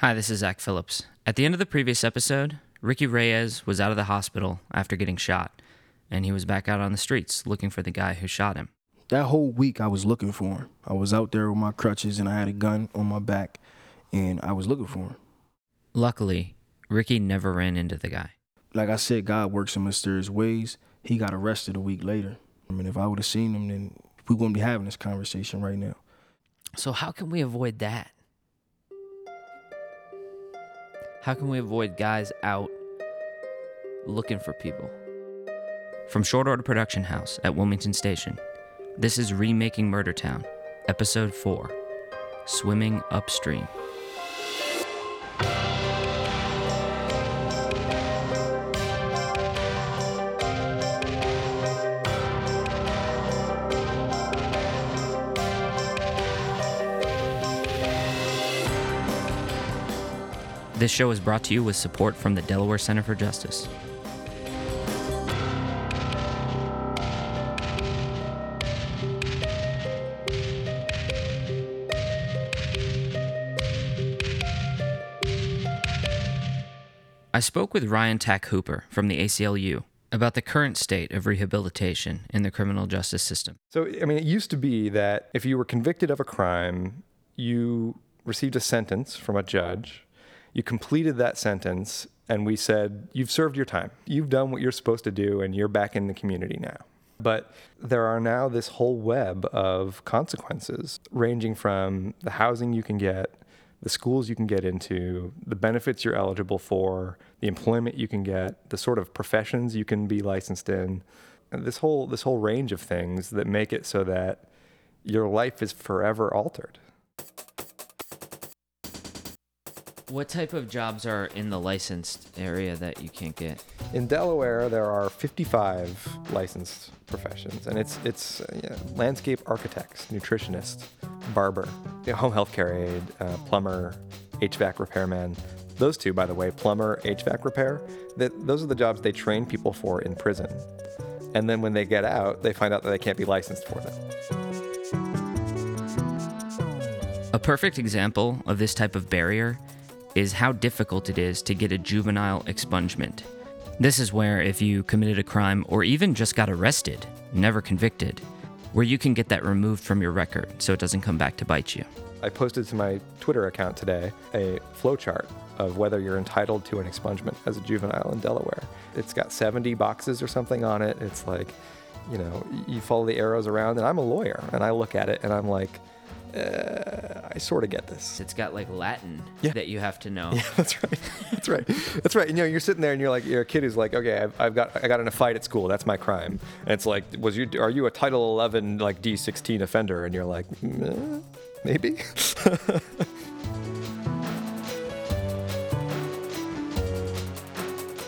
Hi, this is Zach Phillips. At the end of the previous episode, Ricky Reyes was out of the hospital after getting shot, and he was back out on the streets looking for the guy who shot him. That whole week, I was looking for him. I was out there with my crutches and I had a gun on my back, and I was looking for him. Luckily, Ricky never ran into the guy. Like I said, God works in mysterious ways. He got arrested a week later. I mean, if I would have seen him, then we wouldn't be having this conversation right now. So, how can we avoid that? How can we avoid guys out looking for people? From Short Order Production House at Wilmington Station, this is Remaking Murder Town, Episode 4 Swimming Upstream. This show is brought to you with support from the Delaware Center for Justice. I spoke with Ryan Tack Hooper from the ACLU about the current state of rehabilitation in the criminal justice system. So, I mean, it used to be that if you were convicted of a crime, you received a sentence from a judge, you completed that sentence, and we said, You've served your time. You've done what you're supposed to do, and you're back in the community now. But there are now this whole web of consequences, ranging from the housing you can get, the schools you can get into, the benefits you're eligible for, the employment you can get, the sort of professions you can be licensed in, this whole this whole range of things that make it so that your life is forever altered. What type of jobs are in the licensed area that you can't get? In Delaware, there are 55 licensed professions, and it's it's uh, yeah, landscape architects, nutritionists, barber, you know, home health care aide, uh, plumber, HVAC repairman. Those two, by the way, plumber, HVAC repair, that those are the jobs they train people for in prison. And then when they get out, they find out that they can't be licensed for them. A perfect example of this type of barrier is how difficult it is to get a juvenile expungement. This is where, if you committed a crime or even just got arrested, never convicted, where you can get that removed from your record so it doesn't come back to bite you. I posted to my Twitter account today a flowchart of whether you're entitled to an expungement as a juvenile in Delaware. It's got 70 boxes or something on it. It's like, you know, you follow the arrows around, and I'm a lawyer, and I look at it and I'm like, uh, I sort of get this. It's got like Latin Yeah. that you have to know. Yeah, that's right. That's right. That's right. You know, you're sitting there and you're like, you're a kid who's like, okay, I've, I've got, I got in a fight at school. That's my crime. And it's like, was you, are you a Title 11 like D16 offender? And you're like, "Mm, maybe.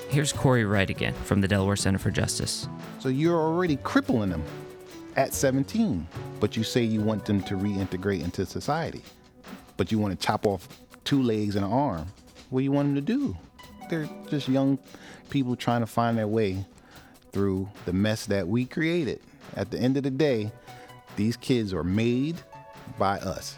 Here's Corey Wright again from the Delaware Center for Justice. So you're already crippling them at 17, but you say you want them to reintegrate into society. But you want to chop off two legs and an arm. What do you want them to do? They're just young people trying to find their way through the mess that we created. At the end of the day, these kids are made by us.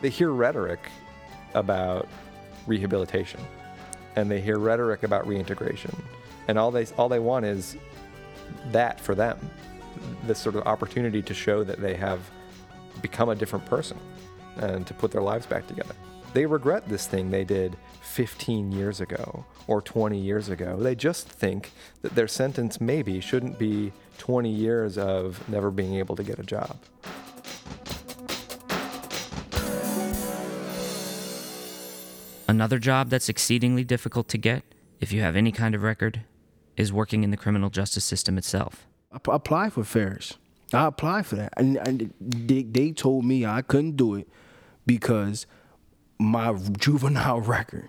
They hear rhetoric about rehabilitation and they hear rhetoric about reintegration and all they all they want is that for them this sort of opportunity to show that they have become a different person and to put their lives back together. They regret this thing they did 15 years ago or 20 years ago. They just think that their sentence maybe shouldn't be 20 years of never being able to get a job Another job that's exceedingly difficult to get, if you have any kind of record, is working in the criminal justice system itself. I p- for Ferris. I applied for that, and, and they, they told me I couldn't do it because my juvenile record.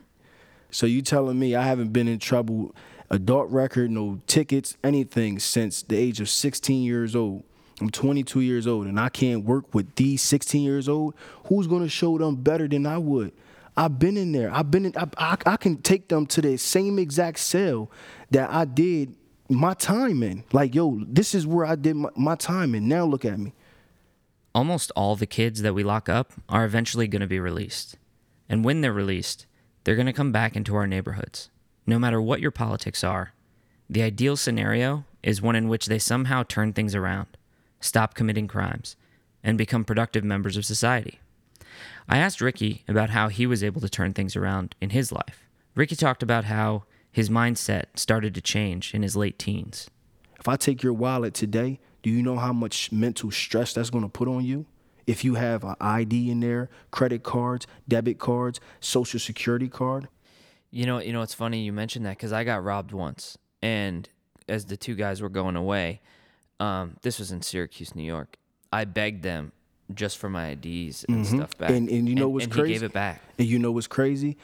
So you telling me I haven't been in trouble, adult record, no tickets, anything since the age of 16 years old. I'm 22 years old, and I can't work with these 16 years old. Who's gonna show them better than I would? I've been in there. I've been in. I, I, I can take them to the same exact cell that I did my time in. Like, yo, this is where I did my, my time in. Now look at me. Almost all the kids that we lock up are eventually going to be released. And when they're released, they're going to come back into our neighborhoods. No matter what your politics are, the ideal scenario is one in which they somehow turn things around, stop committing crimes, and become productive members of society. I asked Ricky about how he was able to turn things around in his life. Ricky talked about how his mindset started to change in his late teens. If I take your wallet today, do you know how much mental stress that's going to put on you? If you have an ID in there, credit cards, debit cards, social security card. You know, you know, it's funny you mentioned that because I got robbed once, and as the two guys were going away, um, this was in Syracuse, New York. I begged them just for my IDs and stuff back, Mm-hmm. And- and you know what's and crazy? He gave it back. And you know what's crazy?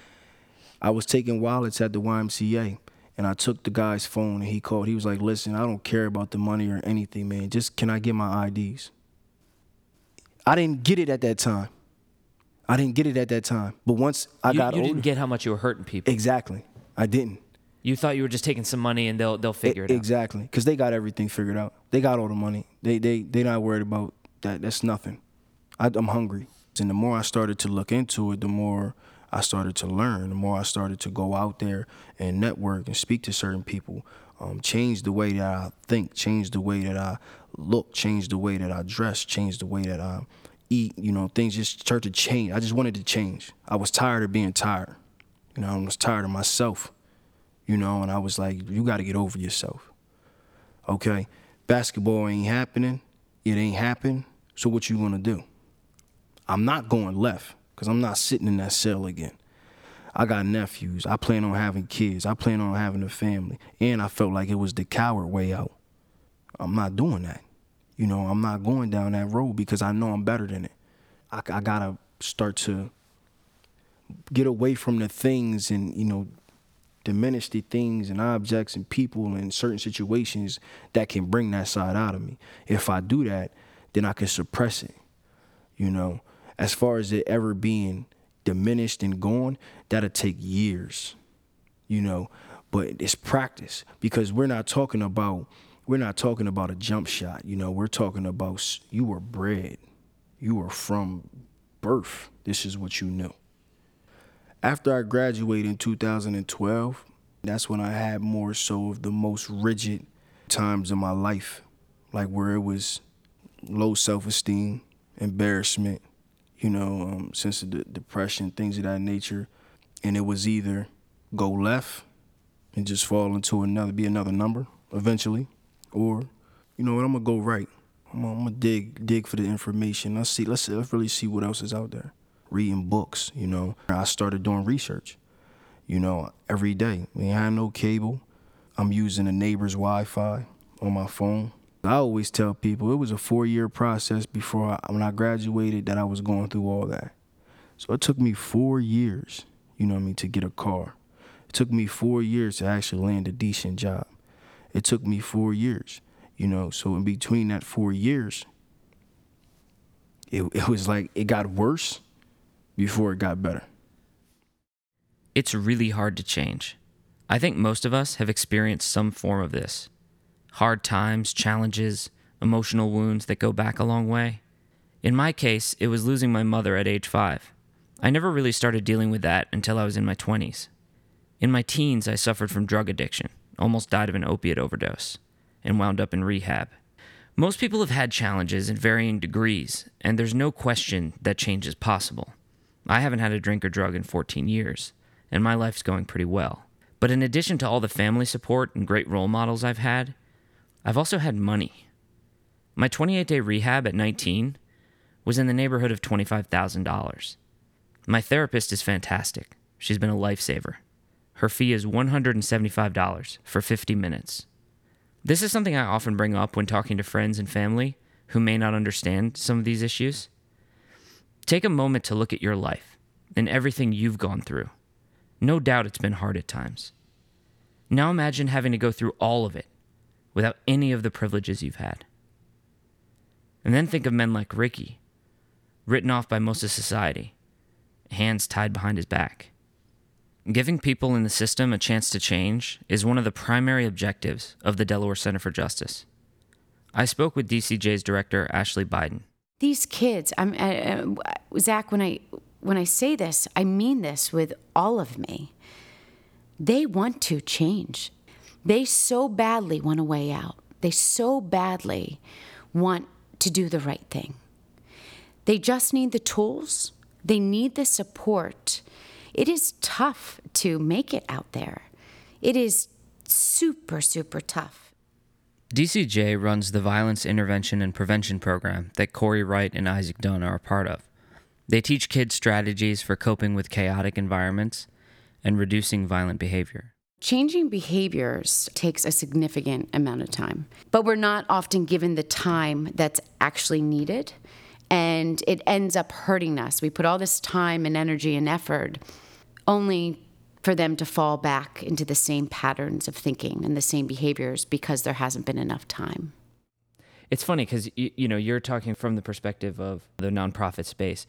I was taking wallets at the YMCA and I took the guy's phone and he called. He was like, listen, I don't care about the money or anything, man. Just can I get my IDs? I didn't get it at that time. I didn't get it at that time. But once I you got you older, didn't get how much you were hurting people. exactly. I didn't. You thought you were just taking some money and they'll they'll figure it out. Exactly, because they got everything figured out. They got all the money. They they they not worried about that. That's nothing. I, I'm hungry, and the more I started to look into it, the more I started to learn. The more I started to go out there and network and speak to certain people. Um, change the way that I think, change the way that I look, change the way that I dress, change the way that I eat. You know, things just started to change. I just wanted to change. I was tired of being tired. You know, I was tired of myself you know, and I was like, you got to get over yourself. Okay, basketball ain't happening. It ain't happen. So what you gonna do? I'm not going left because I'm not sitting in that cell again. I got nephews. I plan on having kids. I plan on having a family. And I felt like it was the coward way out. I'm not doing that. You know, I'm not going down that road because I know I'm better than it. I, I gotta start to get away from the things and, you know, diminish the things and objects and people and certain situations that can bring that side out of me. If I do that, then I can suppress it. You know, as far as it ever being diminished and gone, that'll take years. You know, but it's practice because we're not talking about we're not talking about a jump shot. You know, we're talking about you were bred, you were from birth. This is what you knew after I graduated in 2012, that's when I had more so of the most rigid times in my life, like where it was low self-esteem, embarrassment, you know, um, of de- depression, things of that nature, and it was either go left and just fall into another, be another number eventually, or you know what, I'm gonna go right. I'm gonna, I'm gonna dig, dig for the information. Let's see, let's let's really see what else is out there reading books, you know. I started doing research, you know, every day. We had no cable. I'm using a neighbor's Wi-Fi on my phone. I always tell people it was a four-year process before I, when I graduated that I was going through all that. So it took me four years, you know what I mean, to get a car. It took me four years to actually land a decent job. It took me four years, you know. So in between that four years, it, it was like it got worse before it got better. It's really hard to change. I think most of us have experienced some form of this hard times, challenges, emotional wounds that go back a long way. In my case, it was losing my mother at age five. I never really started dealing with that until I was in my 20s. In my teens, I suffered from drug addiction, almost died of an opiate overdose, and wound up in rehab. Most people have had challenges in varying degrees, and there's no question that change is possible. I haven't had a drink or drug in 14 years, and my life's going pretty well. But in addition to all the family support and great role models I've had, I've also had money. My 28 day rehab at 19 was in the neighborhood of $25,000. My therapist is fantastic. She's been a lifesaver. Her fee is $175 for 50 minutes. This is something I often bring up when talking to friends and family who may not understand some of these issues. Take a moment to look at your life and everything you've gone through. No doubt it's been hard at times. Now imagine having to go through all of it without any of the privileges you've had. And then think of men like Ricky, written off by most of society, hands tied behind his back. Giving people in the system a chance to change is one of the primary objectives of the Delaware Center for Justice. I spoke with DCJ's director, Ashley Biden. These kids, I'm, uh, uh, Zach, when I, when I say this, I mean this with all of me. They want to change. They so badly want a way out. They so badly want to do the right thing. They just need the tools, they need the support. It is tough to make it out there. It is super, super tough. DCJ runs the Violence Intervention and Prevention Program that Corey Wright and Isaac Dunn are a part of. They teach kids strategies for coping with chaotic environments and reducing violent behavior. Changing behaviors takes a significant amount of time, but we're not often given the time that's actually needed, and it ends up hurting us. We put all this time and energy and effort only for them to fall back into the same patterns of thinking and the same behaviors because there hasn't been enough time. It's funny because you, you know you're talking from the perspective of the nonprofit space,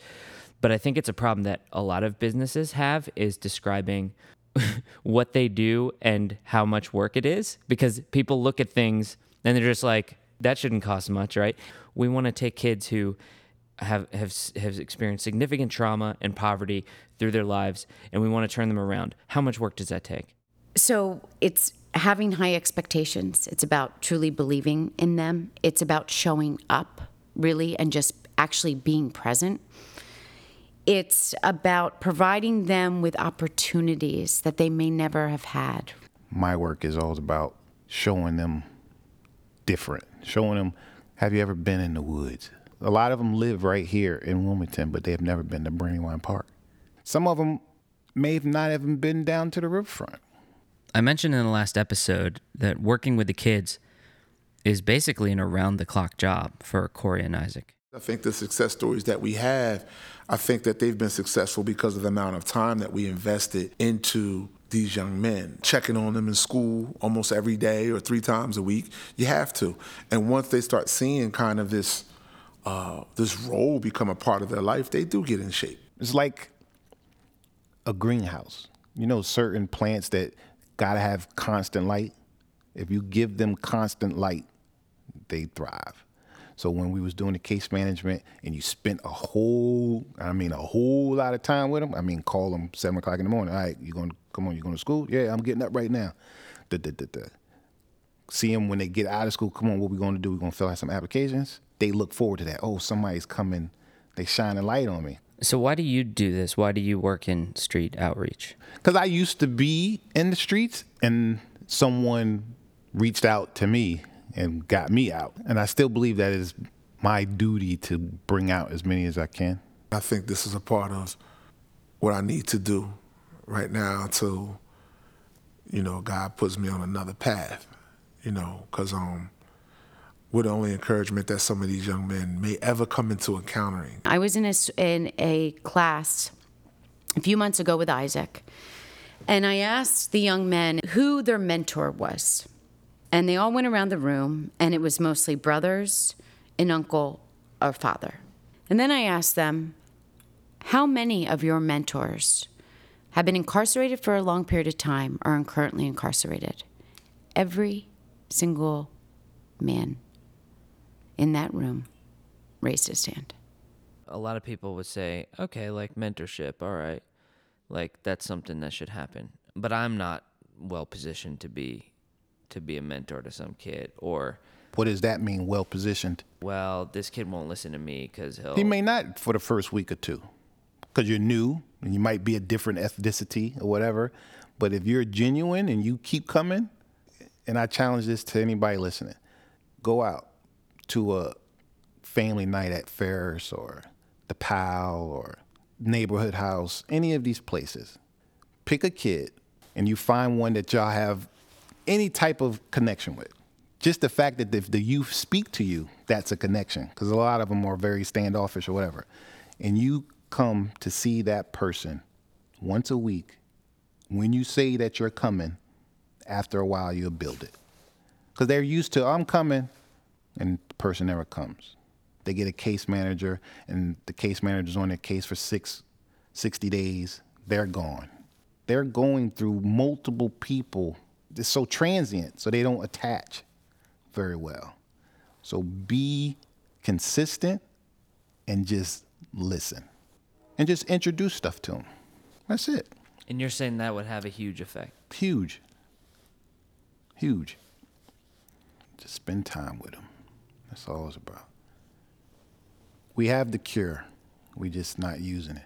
but I think it's a problem that a lot of businesses have is describing what they do and how much work it is because people look at things and they're just like that shouldn't cost much right? We want to take kids who have have have experienced significant trauma and poverty through their lives and we want to turn them around. How much work does that take? So it's having high expectations. It's about truly believing in them. It's about showing up really and just actually being present it's about providing them with opportunities that they may never have had. My work is all about showing them different, showing them, have you ever been in the woods? A lot of them live right here in Wilmington, but they have never been to Brandywine Park. Some of them may have not even been down to the riverfront. I mentioned in the last episode that working with the kids is basically an around the clock job for Corey and Isaac. I think the success stories that we have, I think that they've been successful because of the amount of time that we invested into these young men, checking on them in school almost every day or three times a week. You have to. And once they start seeing kind of this uh, this role become a part of their life, they do get in shape. It's like a greenhouse. You know, certain plants that gotta have constant light. If you give them constant light, they thrive. So when we was doing the case management and you spent a whole, I mean, a whole lot of time with them, I mean, call them seven o'clock in the morning. All right, you're going to come on? You're going to school? Yeah, I'm getting up right now. Da, da, da, da. See them when they get out of school. Come on, what we going to do? We're going to fill out some applications. They look forward to that. Oh, somebody's coming. They shine a light on me. So why do you do this? Why do you work in street outreach? Because I used to be in the streets, and someone reached out to me and got me out. And I still believe that is my duty to bring out as many as I can. I think this is a part of what I need to do right now until, you know, God puts me on another path, you know, because um, we're the only encouragement that some of these young men may ever come into encountering. I was in a, in a class a few months ago with Isaac, and I asked the young men who their mentor was. And they all went around the room, and it was mostly brothers, an uncle, or father. And then I asked them, How many of your mentors have been incarcerated for a long period of time or are currently incarcerated? Every single man in that room raised his hand. A lot of people would say, okay, like mentorship, all right. Like that's something that should happen. But I'm not well positioned to be to be a mentor to some kid or what does that mean well positioned well this kid won't listen to me because he'll he may not for the first week or two because you're new and you might be a different ethnicity or whatever but if you're genuine and you keep coming and i challenge this to anybody listening go out to a family night at Ferris or the pal or neighborhood house any of these places. Pick a kid and you find one that y'all have any type of connection with. Just the fact that if the youth speak to you, that's a connection. Because a lot of them are very standoffish or whatever. And you come to see that person once a week. When you say that you're coming, after a while you'll build it. Because they're used to, I'm coming, and the person never comes. They get a case manager, and the case manager's on their case for six, 60 days, they're gone. They're going through multiple people. It's so transient, so they don't attach very well. So be consistent and just listen and just introduce stuff to them. That's it. And you're saying that would have a huge effect. Huge. Huge. Just spend time with them. That's all it's about. We have the cure. we're just not using it.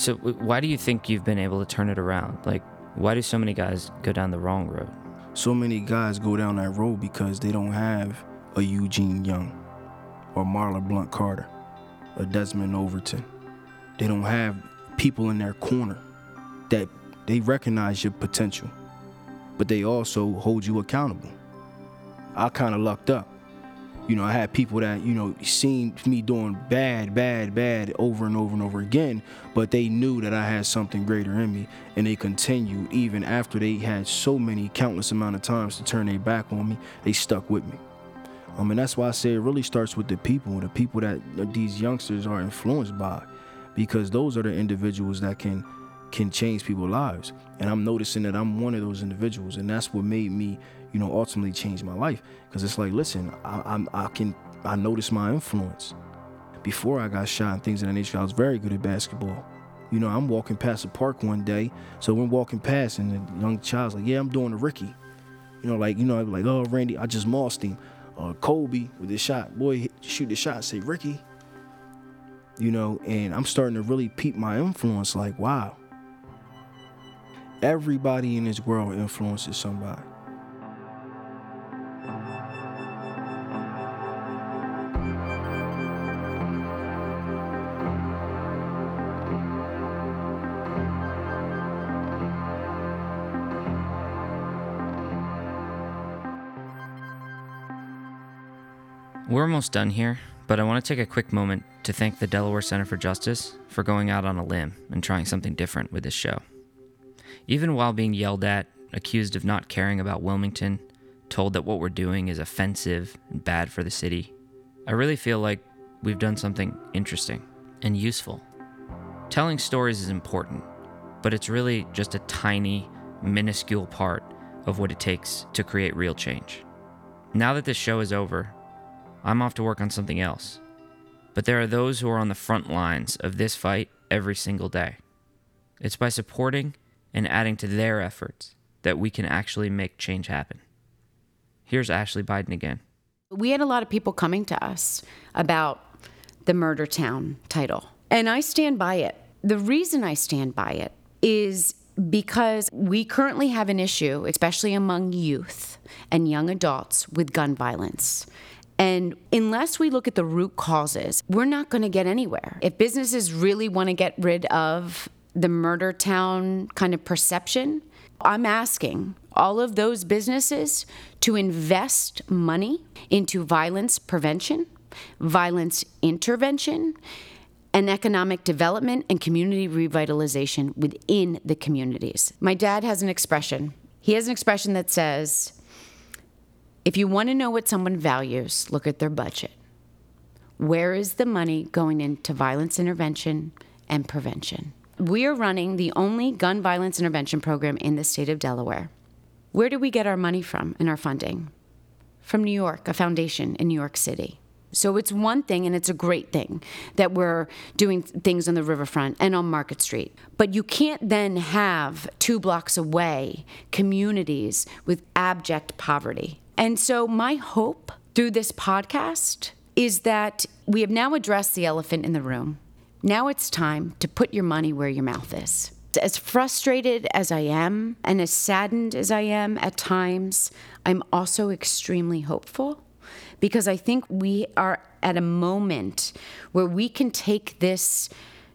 So, why do you think you've been able to turn it around? Like, why do so many guys go down the wrong road? So many guys go down that road because they don't have a Eugene Young or Marla Blunt Carter, a Desmond Overton. They don't have people in their corner that they recognize your potential, but they also hold you accountable. I kind of lucked up. You know, I had people that, you know, seen me doing bad, bad, bad over and over and over again, but they knew that I had something greater in me and they continued even after they had so many countless amount of times to turn their back on me, they stuck with me. Um, and that's why I say it really starts with the people, the people that these youngsters are influenced by, because those are the individuals that can can change people's lives. And I'm noticing that I'm one of those individuals, and that's what made me, you know, ultimately changed my life. Because it's like, listen, I, I'm I can I notice my influence. Before I got shot and things of that nature, I was very good at basketball. You know, I'm walking past a park one day, so we're walking past, and the young child's like, "Yeah, I'm doing a Ricky." You know, like you know, like, "Oh, Randy, I just mossed him." Uh, Kobe with this shot, boy, shoot the shot, say Ricky. You know, and I'm starting to really peep my influence. Like, wow, everybody in this world influences somebody. We're almost done here, but I want to take a quick moment to thank the Delaware Center for Justice for going out on a limb and trying something different with this show. Even while being yelled at, accused of not caring about Wilmington, told that what we're doing is offensive and bad for the city, I really feel like we've done something interesting and useful. Telling stories is important, but it's really just a tiny, minuscule part of what it takes to create real change. Now that this show is over, I'm off to work on something else. But there are those who are on the front lines of this fight every single day. It's by supporting and adding to their efforts that we can actually make change happen. Here's Ashley Biden again. We had a lot of people coming to us about the Murder Town title. And I stand by it. The reason I stand by it is because we currently have an issue, especially among youth and young adults, with gun violence. And unless we look at the root causes, we're not going to get anywhere. If businesses really want to get rid of the murder town kind of perception, I'm asking all of those businesses to invest money into violence prevention, violence intervention, and economic development and community revitalization within the communities. My dad has an expression. He has an expression that says, if you want to know what someone values, look at their budget. Where is the money going into violence intervention and prevention? We are running the only gun violence intervention program in the state of Delaware. Where do we get our money from and our funding? From New York, a foundation in New York City. So it's one thing, and it's a great thing that we're doing things on the riverfront and on Market Street. But you can't then have two blocks away communities with abject poverty. And so my hope through this podcast is that we have now addressed the elephant in the room. Now it's time to put your money where your mouth is. As frustrated as I am and as saddened as I am at times, I'm also extremely hopeful because I think we are at a moment where we can take this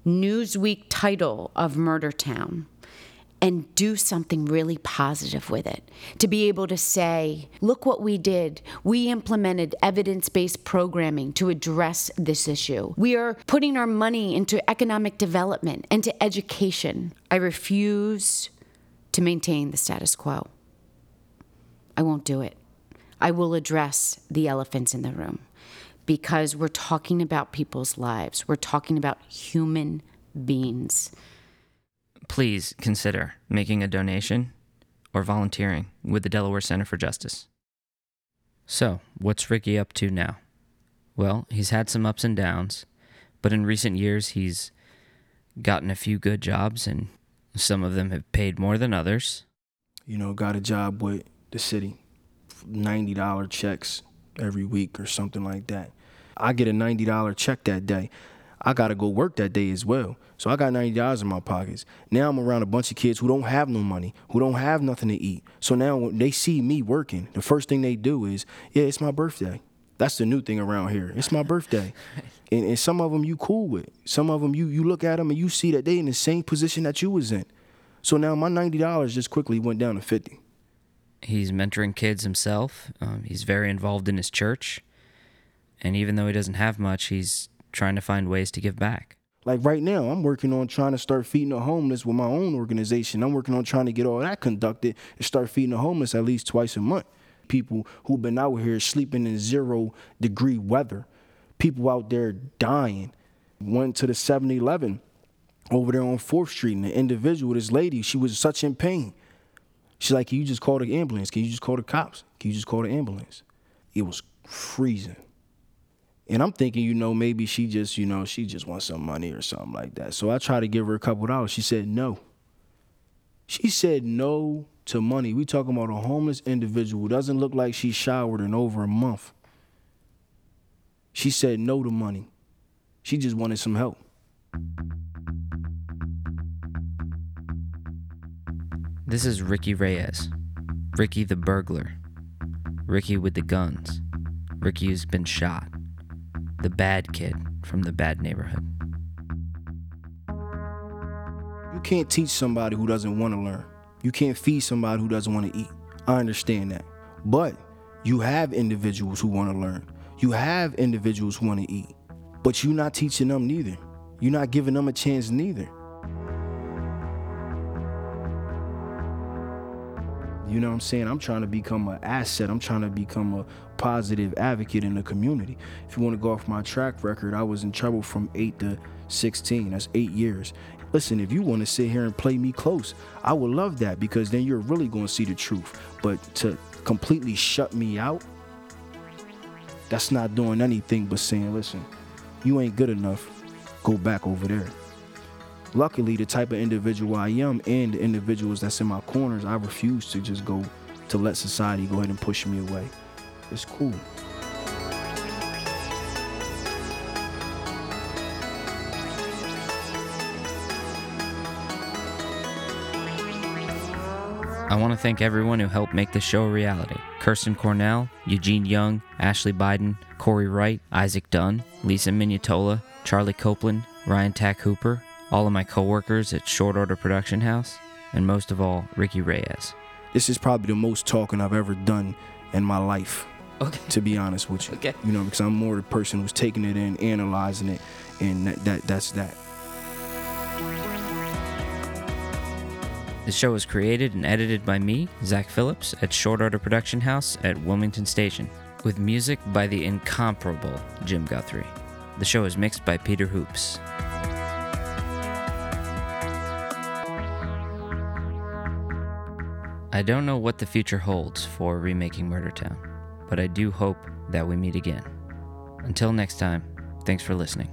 Newsweek title of Murder Town and do something really positive with it. To be able to say, look what we did. We implemented evidence based programming to address this issue. We are putting our money into economic development and to education. I refuse to maintain the status quo. I won't do it. I will address the elephants in the room because we're talking about people's lives. We're talking about human beings. Please consider making a donation or volunteering with the Delaware Center for Justice. So, what's Ricky up to now? Well, he's had some ups and downs, but in recent years he's gotten a few good jobs, and some of them have paid more than others. You know, got a job with the city, $90 checks every week or something like that. I get a $90 check that day. I got to go work that day as well. So I got $90 in my pockets. Now I'm around a bunch of kids who don't have no money, who don't have nothing to eat. So now when they see me working, the first thing they do is, yeah, it's my birthday. That's the new thing around here. It's my birthday. And, and some of them you cool with. Some of them you, you look at them and you see that they in the same position that you was in. So now my $90 just quickly went down to 50 He's mentoring kids himself. Um, he's very involved in his church. And even though he doesn't have much, he's trying to find ways to give back. Like right now, I'm working on trying to start feeding the homeless with my own organization. I'm working on trying to get all that conducted and start feeding the homeless at least twice a month. People who've been out here sleeping in zero degree weather, people out there dying. Went to the 7 Eleven over there on 4th Street, and the individual, this lady, she was such in pain. She's like, Can you just call the ambulance? Can you just call the cops? Can you just call the ambulance? It was freezing. And I'm thinking, you know, maybe she just, you know, she just wants some money or something like that. So I tried to give her a couple dollars. She said no. She said no to money. We talking about a homeless individual who doesn't look like she showered in over a month. She said no to money. She just wanted some help. This is Ricky Reyes. Ricky the burglar. Ricky with the guns. Ricky who's been shot. The bad kid from the bad neighborhood. You can't teach somebody who doesn't want to learn. You can't feed somebody who doesn't want to eat. I understand that. But you have individuals who want to learn. You have individuals who want to eat. But you're not teaching them neither. You're not giving them a chance neither. You know what I'm saying? I'm trying to become an asset. I'm trying to become a positive advocate in the community. If you want to go off my track record, I was in trouble from 8 to 16. That's 8 years. Listen, if you want to sit here and play me close, I would love that because then you're really going to see the truth. But to completely shut me out, that's not doing anything but saying, listen, you ain't good enough. Go back over there. Luckily, the type of individual I am and the individuals that's in my corners, I refuse to just go to let society go ahead and push me away. It's cool. I want to thank everyone who helped make this show a reality Kirsten Cornell, Eugene Young, Ashley Biden, Corey Wright, Isaac Dunn, Lisa Minutola, Charlie Copeland, Ryan Tack Hooper, all of my coworkers at Short Order Production House, and most of all, Ricky Reyes. This is probably the most talking I've ever done in my life. Okay. To be honest with you. Okay. You know, because I'm more the person who's taking it in, analyzing it, and that, that that's that. The show was created and edited by me, Zach Phillips, at Short Order Production House at Wilmington Station, with music by the incomparable Jim Guthrie. The show is mixed by Peter Hoops. I don't know what the future holds for remaking Murder Town, but I do hope that we meet again. Until next time, thanks for listening.